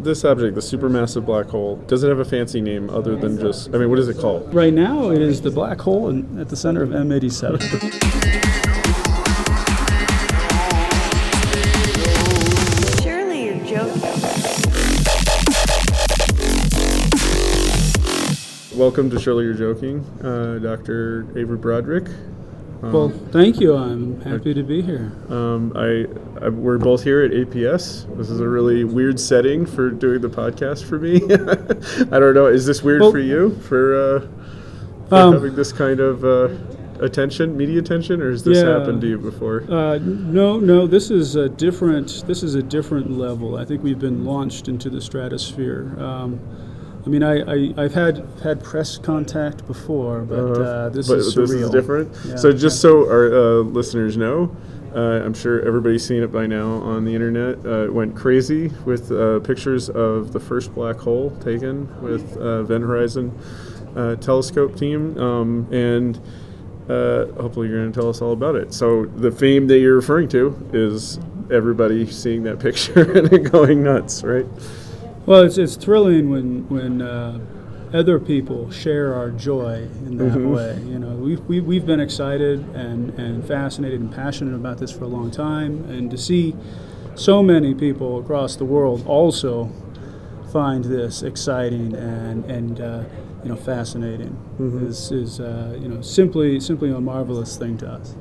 this object, the supermassive black hole, does it have a fancy name other than just? I mean, what is it called? Right now, it is the black hole in, at the center of M87. Surely you're joking. Welcome to Surely You're Joking, uh, Dr. Avery Broderick. Well, thank you. I'm happy to be here. Um, I, I we're both here at APS. This is a really weird setting for doing the podcast for me. I don't know. Is this weird Well- for you for, uh, for Um, having this kind of uh, attention, media attention, or has this Yeah. happened to you before? Uh, no, no, this is a different. This is a different level. I think we've been launched into the stratosphere. Um, I mean, I, I I've had had press contact before, but Uh-huh. uh, this but is this is different. Yeah. So just so our uh, listeners know, uh, I'm sure everybody's seen it by now on the internet. Uh, it went crazy with uh, pictures of the first black hole taken with uh, Event Horizon uh, telescope team, um, and uh, hopefully you're going to tell us all about it. So the fame that you're referring to is everybody seeing that picture and going nuts, right? Well, it's, it's thrilling when when uh, other people share our joy in that Mhm. way. You know, we've, we, we've been excited and, and fascinated and passionate about this for a long time, and to see so many people across the world also find this exciting and and uh, you know fascinating is is uh, you know simply simply a marvelous thing to us.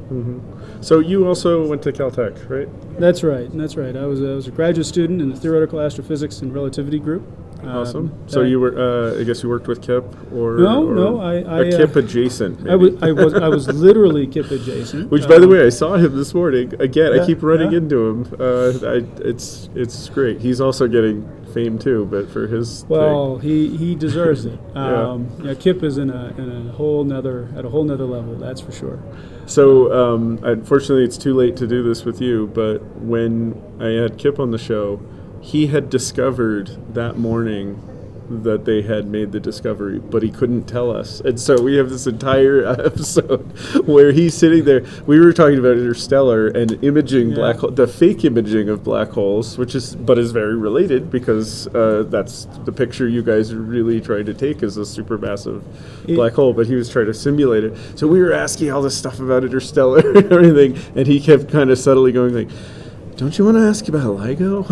So you also went to Caltech, right? That's right. That's right. I was a, I was a graduate student in the theoretical astrophysics and relativity group. Awesome. Um, so uh, you were, uh, I guess you worked with Kip, or No, or no, I- I, a uh, Kip adjacent. Maybe. I was, I was, I was literally Kip adjacent. Which, by the Um, way, I saw him this morning. Again, I keep running yeah. into him. Uh, I, it's it's great. He's also getting fame too, but for his well, he, he deserves it. Yeah. Um, yeah. Kip is in a in a whole nother at a whole nother level. That's for sure. So, um, unfortunately, it's too late to do this with you. But when I had Kip on the show, he had discovered that morning that they had made the discovery, but he couldn't tell us. And so we have this entire episode where he's sitting there. We were talking about interstellar and imaging Yeah. black hole, the fake imaging of black holes, which is but is very related because uh, that's the picture you guys are really trying to take is a supermassive It- black hole. But he was trying to simulate it. So we were asking all this stuff about interstellar and everything, and he kept kind of subtly going like. Don't you want to ask about LIGO?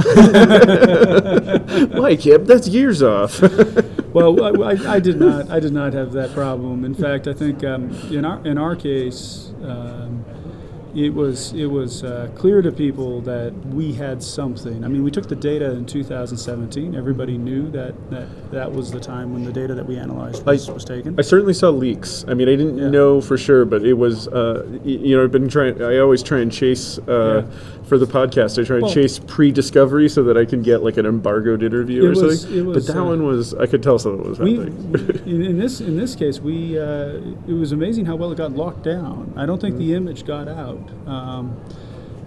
Why, Kip? That's years off. Well, I, I, I did not I did not have that problem. In fact, I think um, in our in our case. Um, it was it was uh, clear to people that we had something. I mean, we took the data in 2017. Everybody knew that that, that was the time when the data that we analyzed was, I- was taken. I certainly saw leaks. I mean, I didn't Yeah. know for sure, but it was. Uh, you know, I've been trying. I always try and chase uh, for the podcast. I try and Well- chase pre-discovery so that I can get like an embargoed interview or was- something. was, but that uh, one was. I could tell something was we, happening. in, this in this case, we uh, it was amazing how well it got locked down. I don't think the image got out um,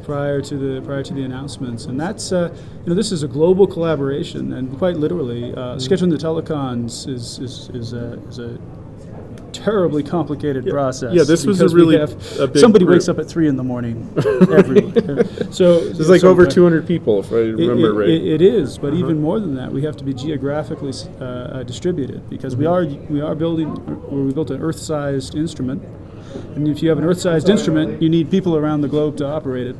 prior to the prior to the announcements, and that's uh, you know this is a global collaboration, and quite literally, uh, scheduling the telecons is is is a, is a terribly complicated Yeah. process. Yeah, this was a really have- a big somebody group. wakes up at three in the morning every week. so There's like so- over 200 people, if I remember it, right. it- it is, but even more than that, we have to be geographically uh, uh, distributed because we are we are building or we built an Earth-sized instrument, and if you have an Earth-sized instrument, you need people around the globe to operate it.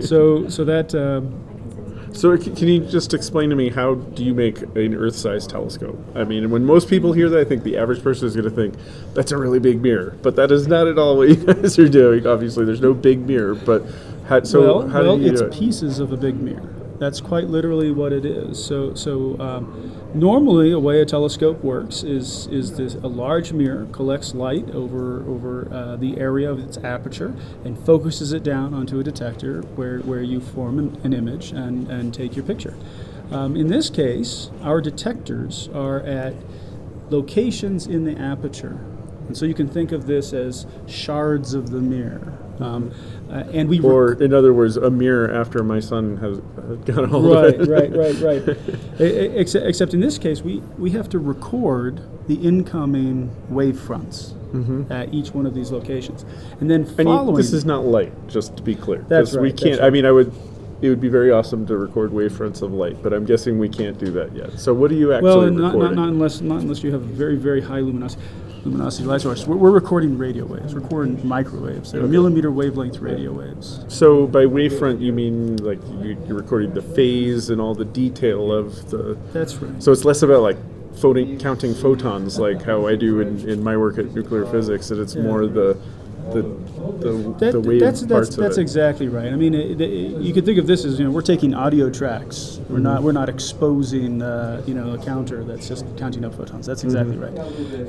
so so that. Um, So can you just explain to me how do you make an Earth-sized telescope? I mean, when most people hear that, I think the average person is going to think that's a really big mirror, but that is not at all what you guys are doing. Obviously, there's no big mirror, but how, so well, how well, do you it's do it? pieces of a big mirror. That's quite literally what it is. So, so um, normally, a way a telescope works is is this a large mirror collects light over over uh, the area of its aperture and focuses it down onto a detector where, where you form an, an image and, and take your picture. Um, in this case, our detectors are at locations in the aperture. And so you can think of this as shards of the mirror. Um, uh, and we Or, in other words, a mirror after my son has got a hold right, of it. right, right, right. E- Except, except in this case, we, we have to record the incoming wavefronts at each one of these locations, and then Mm-hmm. And following. you, this is not light, just to be clear. That's 'cause We can't. that's I mean, I would. it would be very awesome to record wavefronts of light, but I'm guessing we can't do that yet. So what are you actually not, not, recording? not unless not unless you have very very high luminosity luminosity light source. We're, we're recording radio waves. We're recording microwaves. They're millimeter wavelength radio waves. so by wavefront, you mean like you, you're recording the phase and all the detail of the. That's right. So it's less about like counting photons, like how I do in, in my work at nuclear physics, and it's more the the the, That, the wave that's that's, that's exactly right. I mean, it, it, you could think of this as you know we're taking audio tracks. We're not we're not exposing uh, you know a counter that's just counting up photons. That's exactly right.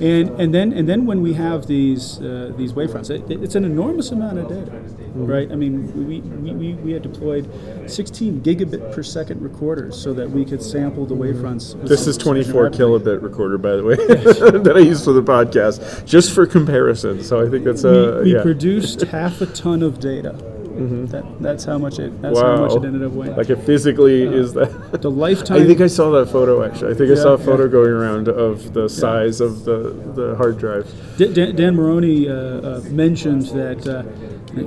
And and then and then when we have these uh, these wavefronts, it, it's an enormous amount of data, right? I mean, we, we, we, we had deployed 16 gigabit per second recorders so that we could sample the wavefronts. This is 24 kilobit recorder, by the way, that I use for the podcast, just for comparison. So I think that's a we, we yeah. produced half a ton of data. That, that's how much it. That's how much it ended up weighing. Like it physically is that. the lifetime. I think I saw that photo actually. I think I saw a photo yeah. going around of the size of the, the hard drive. D- Dan, Dan Marrone uh, uh, mentioned that uh,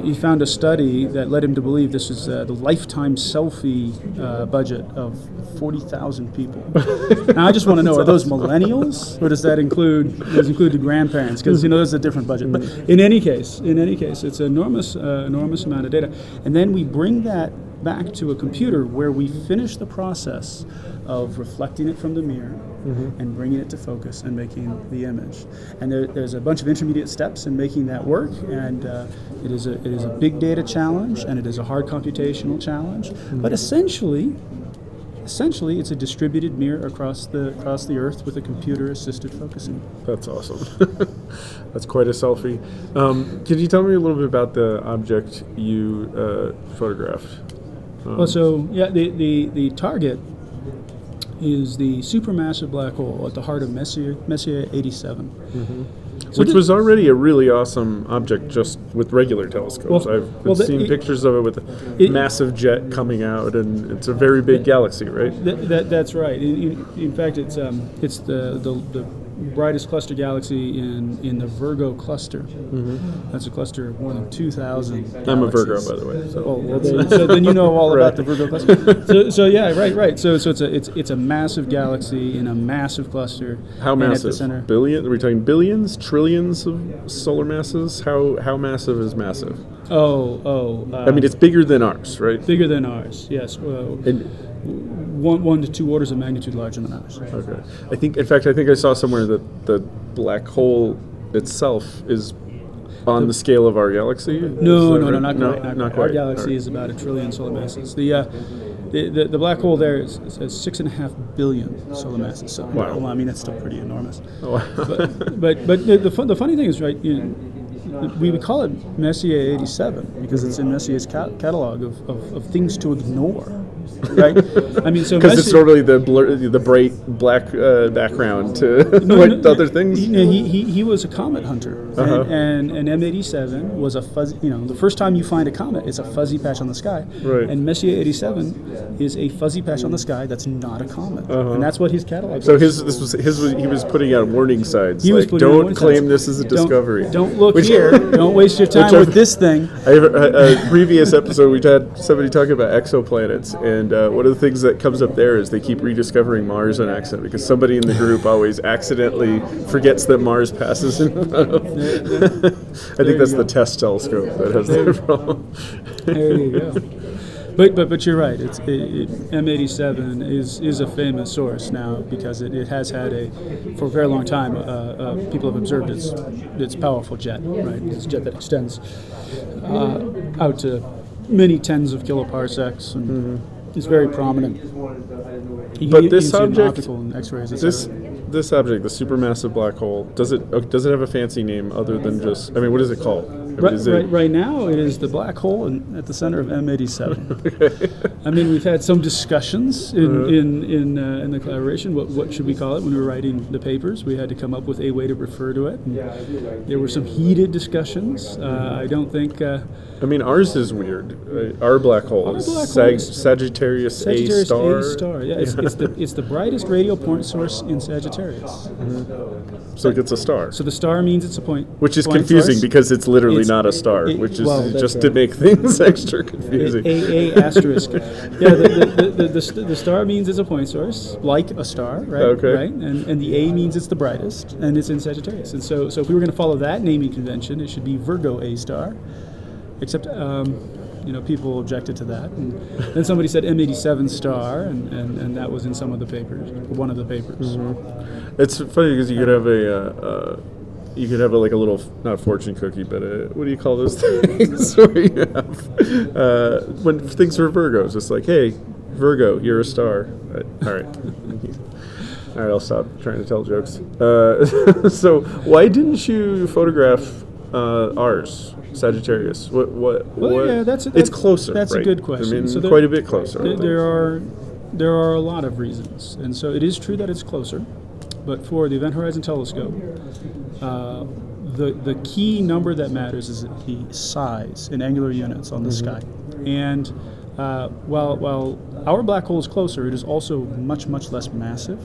he found a study that led him to believe this is uh, the lifetime selfie uh, budget of 40,000 people. now, I just want to know, are those millennials, or does that include does include the grandparents? Because you know that's a different budget. But in any case, in any case, it's an enormous, uh, enormous amount of data, and then we bring that back to a computer where we finish the process of reflecting it from the mirror and bringing it to focus and making the image. And there, there's a bunch of intermediate steps in making that work, and uh, it is a it is a big data challenge and it is a hard computational challenge. But essentially, essentially, it's a distributed mirror across the across the Earth with a computer-assisted focusing. That's awesome. That's quite a selfie. Um, can you tell me a little bit about the object you uh, photographed? Well, so yeah, the, the, the target is the supermassive black hole at the heart of Messier Messier 87. So Which was already a really awesome object just with regular telescopes. Well- I've well, seen it- pictures of it with a it- massive jet coming out, and it's a very big galaxy, right? That, that, that's right. In, in, in fact, it's um, it's the, the, the brightest cluster galaxy in, in the Virgo cluster. That's a cluster of more than 2,000. Mm-hmm. I'm a Virgo, by the way. So. Oh, well, then, so then you know all Right. about the Virgo cluster. So, so yeah, right, right. So, so it's a it's it's a massive galaxy in a massive cluster. How and At the massive? center. Billion? Are we talking billions, trillions of solar masses? How how massive is massive? Oh, oh. Uh, I mean, it's bigger than ours, right? bigger than ours. Yes. Well, And one one to two orders of magnitude larger than ours. okay, I think, in fact, I think I saw somewhere that the black hole itself is on the scale of our galaxy. No, no, no, not quite. Not, not quite. Our galaxy right. is about a trillion solar masses. The, uh, the, the, the black hole there is, is six and a half billion solar masses. So, Wow. well, I mean, that's still pretty enormous. Oh, wow. But, but, but the, the, fun, the funny thing is, right, you know, we would call it Messier 87 because it's in Messier's ca- catalog of, of, of things to ignore, right? I mean, so Because it's normally the blur, the bright black uh, background to No, what no, other things. He, he, he, was a comet hunter, Uh-huh. and, and, and M87 was a fuzzy. You know, the first time you find a comet, it's a fuzzy patch on the sky. Right. And Messier 87 is a fuzzy patch on the sky that's not a comet, and that's what his catalog. Uh-huh. So was. his this was his was, he was putting out warning signs. He was like, putting don't claim signs. this as a Don't- discovery. Don't, look Which- here. don't waste your time with this thing. I a, a previous episode we had somebody talking about exoplanets, and uh, one of the things that comes up there is they keep rediscovering Mars on accident because somebody in the group always accidentally forgets that Mars passes in front of. I think that's the TESS telescope that has that problem. There you go. But, but, but you're right. It's it, it, M87 is, is a famous source now because it, it has had a for a very long time. Uh, uh, people have observed its its powerful jet, right? It's a jet that extends uh, out to many tens of kiloparsecs and is very prominent. You. But this you can see it object- optical and X-rays. et This cetera. this object, the supermassive black hole, does it uh, does it have a fancy name other than just? I mean, what is it called? I mean, Right, is it- right, right now, it is the black hole in, at the center of M87. I mean, we've had some discussions in Uh-huh. in in, uh, in the collaboration. What what should we call it when we were writing the papers? We had to come up with a way to refer to it. And there were some heated discussions. Uh, I don't think uh, I mean, ours is weird. Right? Our black hole Our is black hole Sag- is- Sagittarius, Sagittarius A star. A star. Yeah, it's, it's the it's the brightest radio point source in Sagittarius. So it gets a star. So the star means it's a point, Which is point confusing source. because it's literally It's- not a star, it- which is that's just right. to make things extra confusing. a, a asterisk. yeah, the, the, the, the, st- the star means it's a point source, like a star, right? Okay. Right, and, and the A means it's the brightest, and it's in Sagittarius. And so, so if we were going to follow that naming convention, it should be Virgo A star. Except, um, you know, people objected to that, and then somebody said M87 star, and, and, and that was in some of the papers, one of the papers. It's funny because you could have a, uh, uh, you could have a, like a little not fortune cookie, but a, what do you call those things? Where you have uh, when things were Virgos, it's like, hey, Virgo, you're a star. All right, all right, I'll stop trying to tell jokes. Uh, so why didn't you photograph uh, ours, Sagittarius? What? What? Well, what? yeah, that's a, it's closer. That's a good question. I mean, So there- quite a bit closer. There, there are there are a lot of reasons, and so it is true that it's closer. But for the Event Horizon Telescope, uh, the the key number that matters is the size in angular units on the Mm-hmm. sky. And uh, while while our black hole is closer, it is also much much less massive.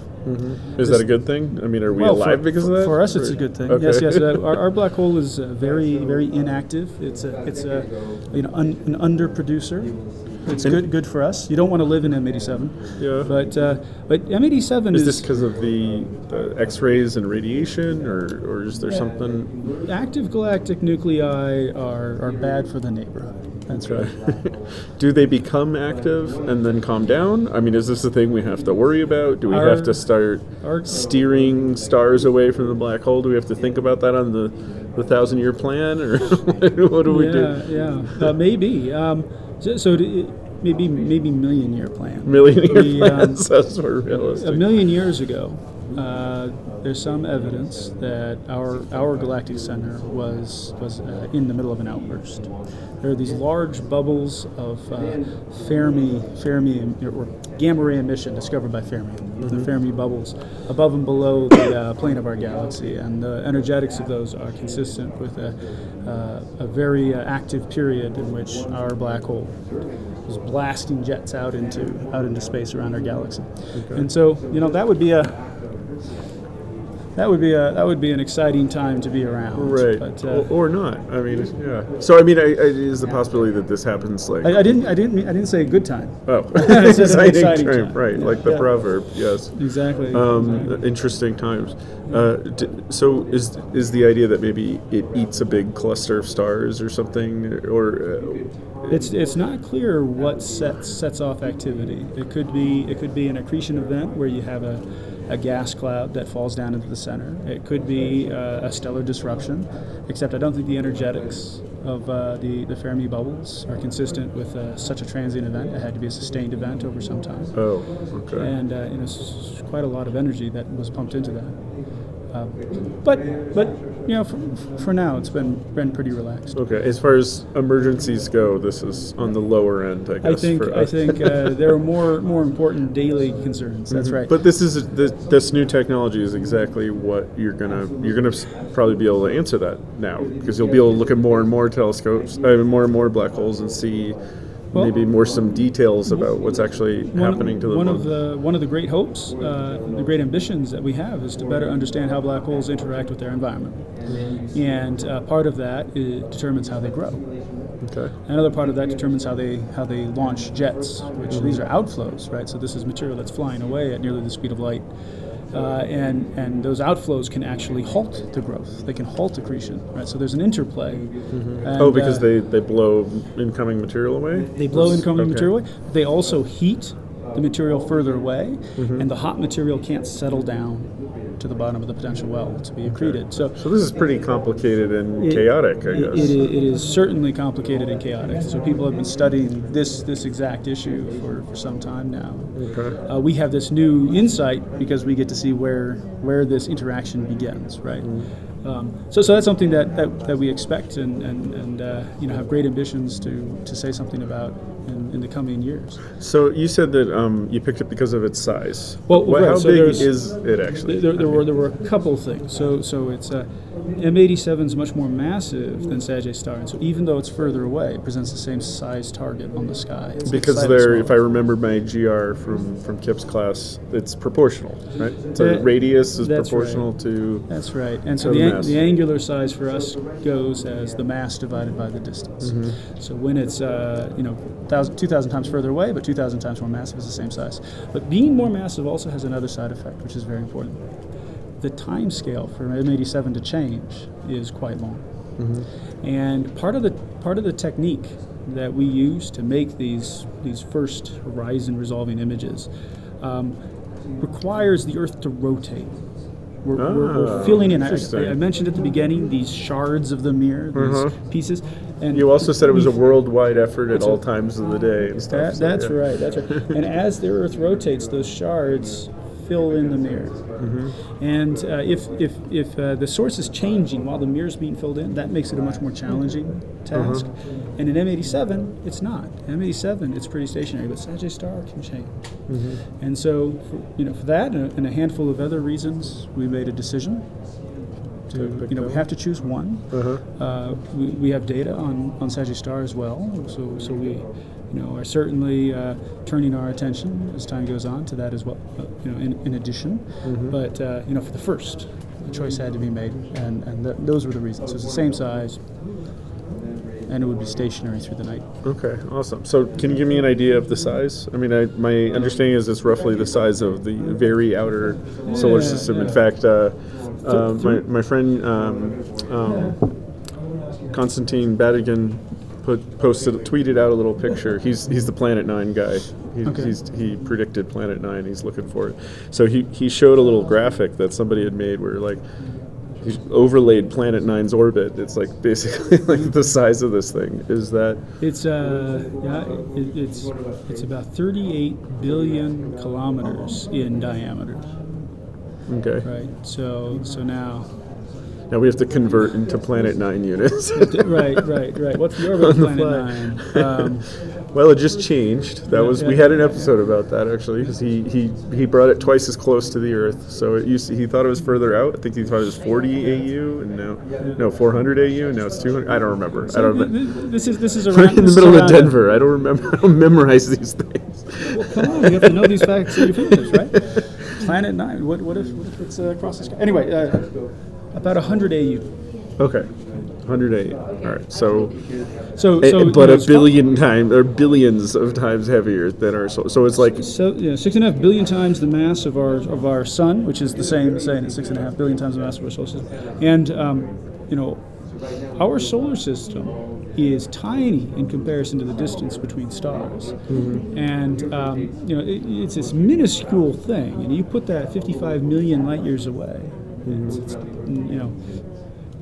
Is that a good thing? I mean, are we Well, alive for, because of that? For us, it's a good thing. Okay. Yes, yes. Uh, our, our black hole is uh, very, very inactive. It's a, it's a, you know, un, an underproducer. It's And- good, good for us. You don't want to live in M87. Yeah. But, uh, but M87 Is is, this because of the, the X-rays and radiation, or, or is there something? active galactic nuclei are, are bad for the neighborhood. That's right. Do they become active and then calm down? I mean, is this a thing we have to worry about? Do we Our- have to start steering stars away from the black hole? Do we have to think about that on the, the thousand-year plan, or what do we yeah, do? yeah. Uh, maybe. Um, so, so to, maybe, maybe million year plan. Million-year The, um. That's more realistic. A million years ago, uh, there's some evidence that our our galactic center was was uh, in the middle of an outburst. There are these large bubbles of uh, Fermi Fermi or gamma ray emission discovered by Fermi, the Fermi bubbles above and below the uh, plane of our galaxy, and the energetics of those are consistent with a uh, a very uh, active period in which our black hole was blasting jets out into out into space around our galaxy. And so, you know, that would be a that would be a that would be an exciting time to be around. Right, But uh, or, or not. I mean, yeah. So, I mean, I, I, is the possibility that this happens like I, I didn't I didn't mean- I didn't say a good time. Oh, It's exciting, exciting time, time. right? Like the Yeah. proverb, yes. Exactly. Um, interesting times. Uh, d- so, is is the idea that maybe it eats a big cluster of stars or something, or uh, It's it's not clear what sets sets off activity. It could be it could be an accretion event where you have a, a gas cloud that falls down into the center. It could be uh, a stellar disruption, except I don't think the energetics of uh, the the Fermi bubbles are consistent with uh, such a transient event. It had to be a sustained event over some time, oh, okay. and uh, you know quite a lot of energy that was pumped into that. Um, but but you know for, for now it's been been pretty relaxed. Okay, as far as emergencies go, this is on the lower end, I guess. I think I think uh, there are more more important daily concerns. That's right. Mm-hmm. But this is this, this new technology is exactly what you're gonna you're gonna probably be able to answer that now because you'll be able to look at more and more telescopes, uh, more and more black holes, and see Well- maybe more some details about what's actually one, happening to the one of the one of the great hopes, uh, the great ambitions that we have is to better understand how black holes interact with their environment, and uh, part of that determines how they grow. okay. Another part of that determines how they how they launch jets, which these are outflows, right? So this is material that's flying away at nearly the speed of light, uh, and and those outflows can actually halt the growth. They can halt accretion, right? So there's an interplay. And, Oh, because uh, they, they blow incoming material away? They blow incoming okay. material away. They also heat the material further away, Mm-hmm. and the hot material can't settle down to the bottom of the potential well to be accreted. So So this is pretty complicated and it- chaotic, I it- guess. it, it is certainly complicated and chaotic. So people have been studying this this exact issue for, for some time now. Okay. Uh, we have this new insight because we get to see where where this interaction begins, right? Mm-hmm. Um, so, so that's something that, that, that we expect and, and, and uh, you know have great ambitions to, to say something about in, in the coming years. So you said that um, you picked it because of its size. Well, right, how so big is it actually? There, there were there were a couple things. So so it's uh, M87 is much more massive than Sagittarius Star, and so even though it's further away, it presents the same size target on the sky. It's Because if I remember my GR from, from Kip's class, it's proportional, right? So That- radius is proportional to. That's right. And so the, the ang- the angular size for us goes as the mass divided by the distance. Mm-hmm. So when it's uh, you know 1,000 2,000 times further away, but 2,000 times more massive is the same size. But being more massive also has another side effect, which is very important. The time scale for M87 to change is quite long. And part of the part of the technique that we use to make these these first horizon resolving images um, requires the Earth to rotate. We're, we're, we're Ah, filling in. I. I mentioned at the beginning these shards of the mirror, these Uh-huh. pieces. And You also said it was a worldwide effort at all times of the day and stuff. that, so, that's yeah. right. That's right. and as the Earth rotates, those shards fill in the mirror. Mm-hmm. And uh, if if if uh, the source is changing while the mirror is being filled in, that makes it a much more challenging task. Uh-huh. And in M87, it's not. In M87, it's pretty stationary, but Sagittarius Star can change. Mm-hmm. And so, for, you know, for that and a, and a handful of other reasons, we made a decision. To, you know, we have to choose one. Uh-huh. Uh, we, we have data on, on Sagittarius Star as well, so so we, you know, are certainly uh, turning our attention as time goes on to that as well. You know, in, in addition, but uh, you know, for the first, the choice had to be made, and and th- those were the reasons. So it's the same size, and it would be stationary through the night. Okay, awesome. So, can you give me an idea of the size? I mean, I, my understanding is it's roughly the size of the very outer solar system. In fact, uh, uh, my, my friend um, um, Konstantin Batygin put posted tweeted out a little picture. He's he's the Planet Nine guy. He, Okay. he's, he predicted Planet Nine. He's looking for it. So he, he showed a little graphic that somebody had made where like he overlaid Planet Nine's orbit. It's like basically like the size of this thing. Is that It's uh, yeah, it, it's it's about 38 billion kilometers in diameter, okay? right? So so now. Now we have to convert into Planet Nine units. right, right, right. What's the orbit of Planet. Nine? Um, well, it just changed. That was we had an episode about that actually because he, he he brought it twice as close to the Earth. So it used to, he thought it was further out. I think he thought it was 40 AU and now no 400 AU and now it's 200. I don't remember. I don't. remember. th- this is this is around in the middle of Denver. I don't remember. I don't memorize these things. Well, come on, you have to know these facts at your fingertips, right? Planet Nine. What what if what if it's uh, across the sky? Anyway, uh, about 100 AU. Okay, 100 AU. All right. So, So so you but know, a it's billion times or billions of times heavier than our solar. So it's like So you know, six and a half billion times the mass of our of our sun, which is the same as saying it's six and a half billion times the mass of our solar system, and um, you know, our solar system is tiny in comparison to the distance between stars, and um, you know it, it's this minuscule thing, and you put that 55 million light years away, it's, it's you know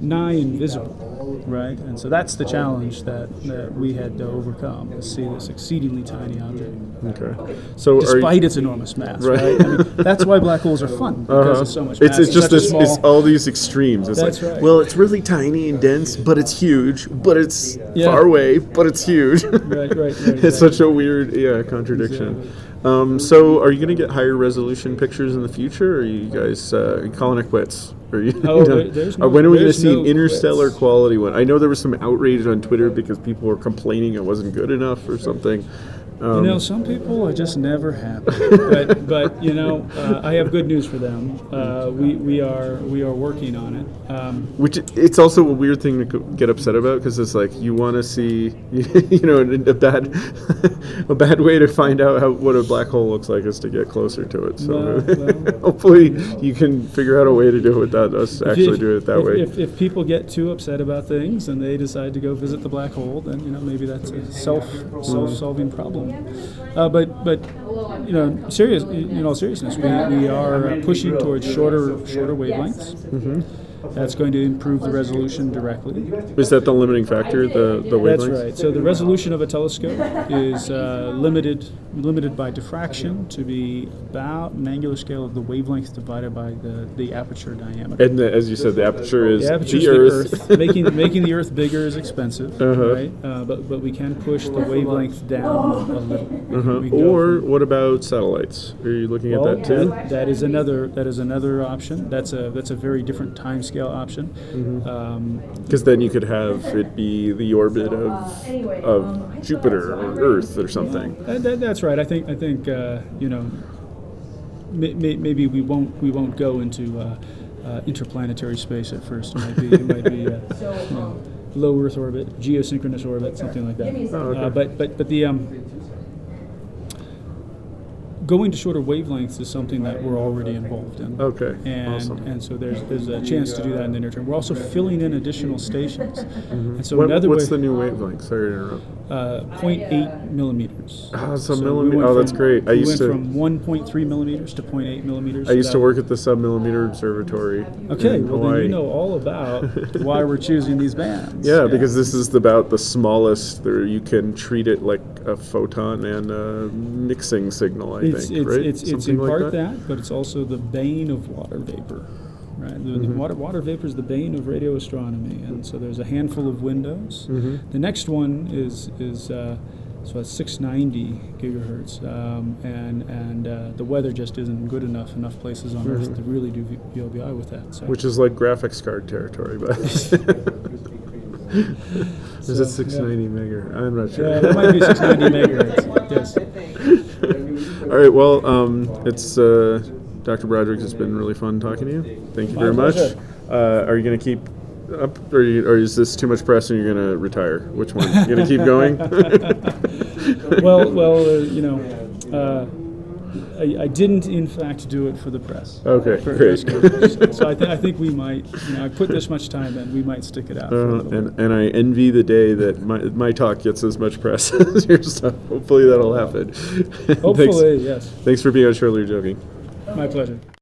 nigh invisible, right? And so that's the challenge that, that we had to overcome: is see this exceedingly tiny object okay. So you- despite its enormous mass, Right. right? I mean, that's why black holes are fun because Uh-huh. it's so much It's, mass. it's just this. It's all these extremes. It's That's like, right. well, it's really tiny and dense, but it's huge. But it's Yeah. far away, but it's huge. Right, right, right, it's such a weird, yeah, contradiction. Um, so, are you going to get higher resolution pictures in the future? Or are you guys uh, calling it quits? Are you, Oh, you know, there- no- when are we going to see no an interstellar quits. quality one? I know there was some outrage on Twitter because people were complaining it wasn't good enough or something. Um, You know, some people are just never happy. but, but you know, uh, I have good news for them. Uh, we, we are we are working on it. Um, Which it's also a weird thing to get upset about because it's like you want to see, you know, a bad, a bad way to find out how what a black hole looks like is to get closer to it. So Well, well. hopefully you can figure out a way to do it without us actually if- doing it that if, way. If, if people get too upset about things and they decide to go visit the black hole, then you know maybe that's a self self solving problem. Uh, but but you know, serious in all seriousness, we, we are uh, pushing towards shorter shorter wavelengths. Mm-hmm. That's going to improve the resolution directly. Is that the limiting factor? The the That's right. So the resolution of a telescope is uh, limited limited by diffraction to be about an angular scale of the wavelength divided by the, the aperture diameter. And the, as you said, the aperture is The aperture the Earth. the Earth. making making the Earth bigger is expensive, Uh-huh. right? Uh, but but we can push the wavelength down a little. Uh-huh. We can go Or what about satellites? Are you looking well, at that too? that- that is another that is another option. That's a that's a very different time scale scale option. Um, Because then you could have it be the orbit of, of Jupiter or Earth or something. that, that, that's right. I think I think uh, you know may, may, maybe we won't we won't go into uh, uh, interplanetary space at first. It might be it might be uh, you know, low Earth orbit, geosynchronous orbit, something like that. Oh, okay. uh, but but but the um, going to shorter wavelengths is something that we're already involved in. Okay, And, awesome. and so there's there's a chance to do that in the near term. We're also filling in additional stations, and so Mm-hmm. What- another what's way, the new wavelength? Sorry to interrupt. uh, 0.8 millimeters. Ah, so we millime- went oh, that's from- great. I we used went to- from 1.3 millimeters to 0.8 millimeters. I used to work at the Submillimeter Observatory. Okay, well then you know all about why we're choosing these bands. Yeah, because this is about the smallest. There, you can treat it like a photon and a mixing signal. I it's think, it's right? it's, it's in like part that. that? but it's also the bane of water vapor. Right, the, the Mm-hmm. water water vapor is the bane of radio astronomy, and so there's a handful of windows. Mm-hmm. The next one is is uh, so it's 690 gigahertz, um, and and uh, the weather just isn't good enough enough places on Earth to really do VLBI with that. So Mm-hmm. Which is like graphics card territory, but is So, it 690 megahertz? I'm not sure. yeah, that might be 690 megahertz. All right. Well, um, it's uh, Dr. Broderick. It's been really fun talking to you. Thank you very much. Uh, are you going to keep up, or, you, or is this too much press and you're going to retire? Which one? You going to keep going? well, well, uh, you know, uh, I, I didn't in fact do it for the press. Okay, For great. press so I, th- I think we might, you know, I put this much time in, we might stick it out. for a Uh, little bit. and, and I envy the day that my, my talk gets as much press as your stuff. Hopefully that'll happen. Hopefully, thanks, yes. thanks for being on Surely You're Joking. My pleasure.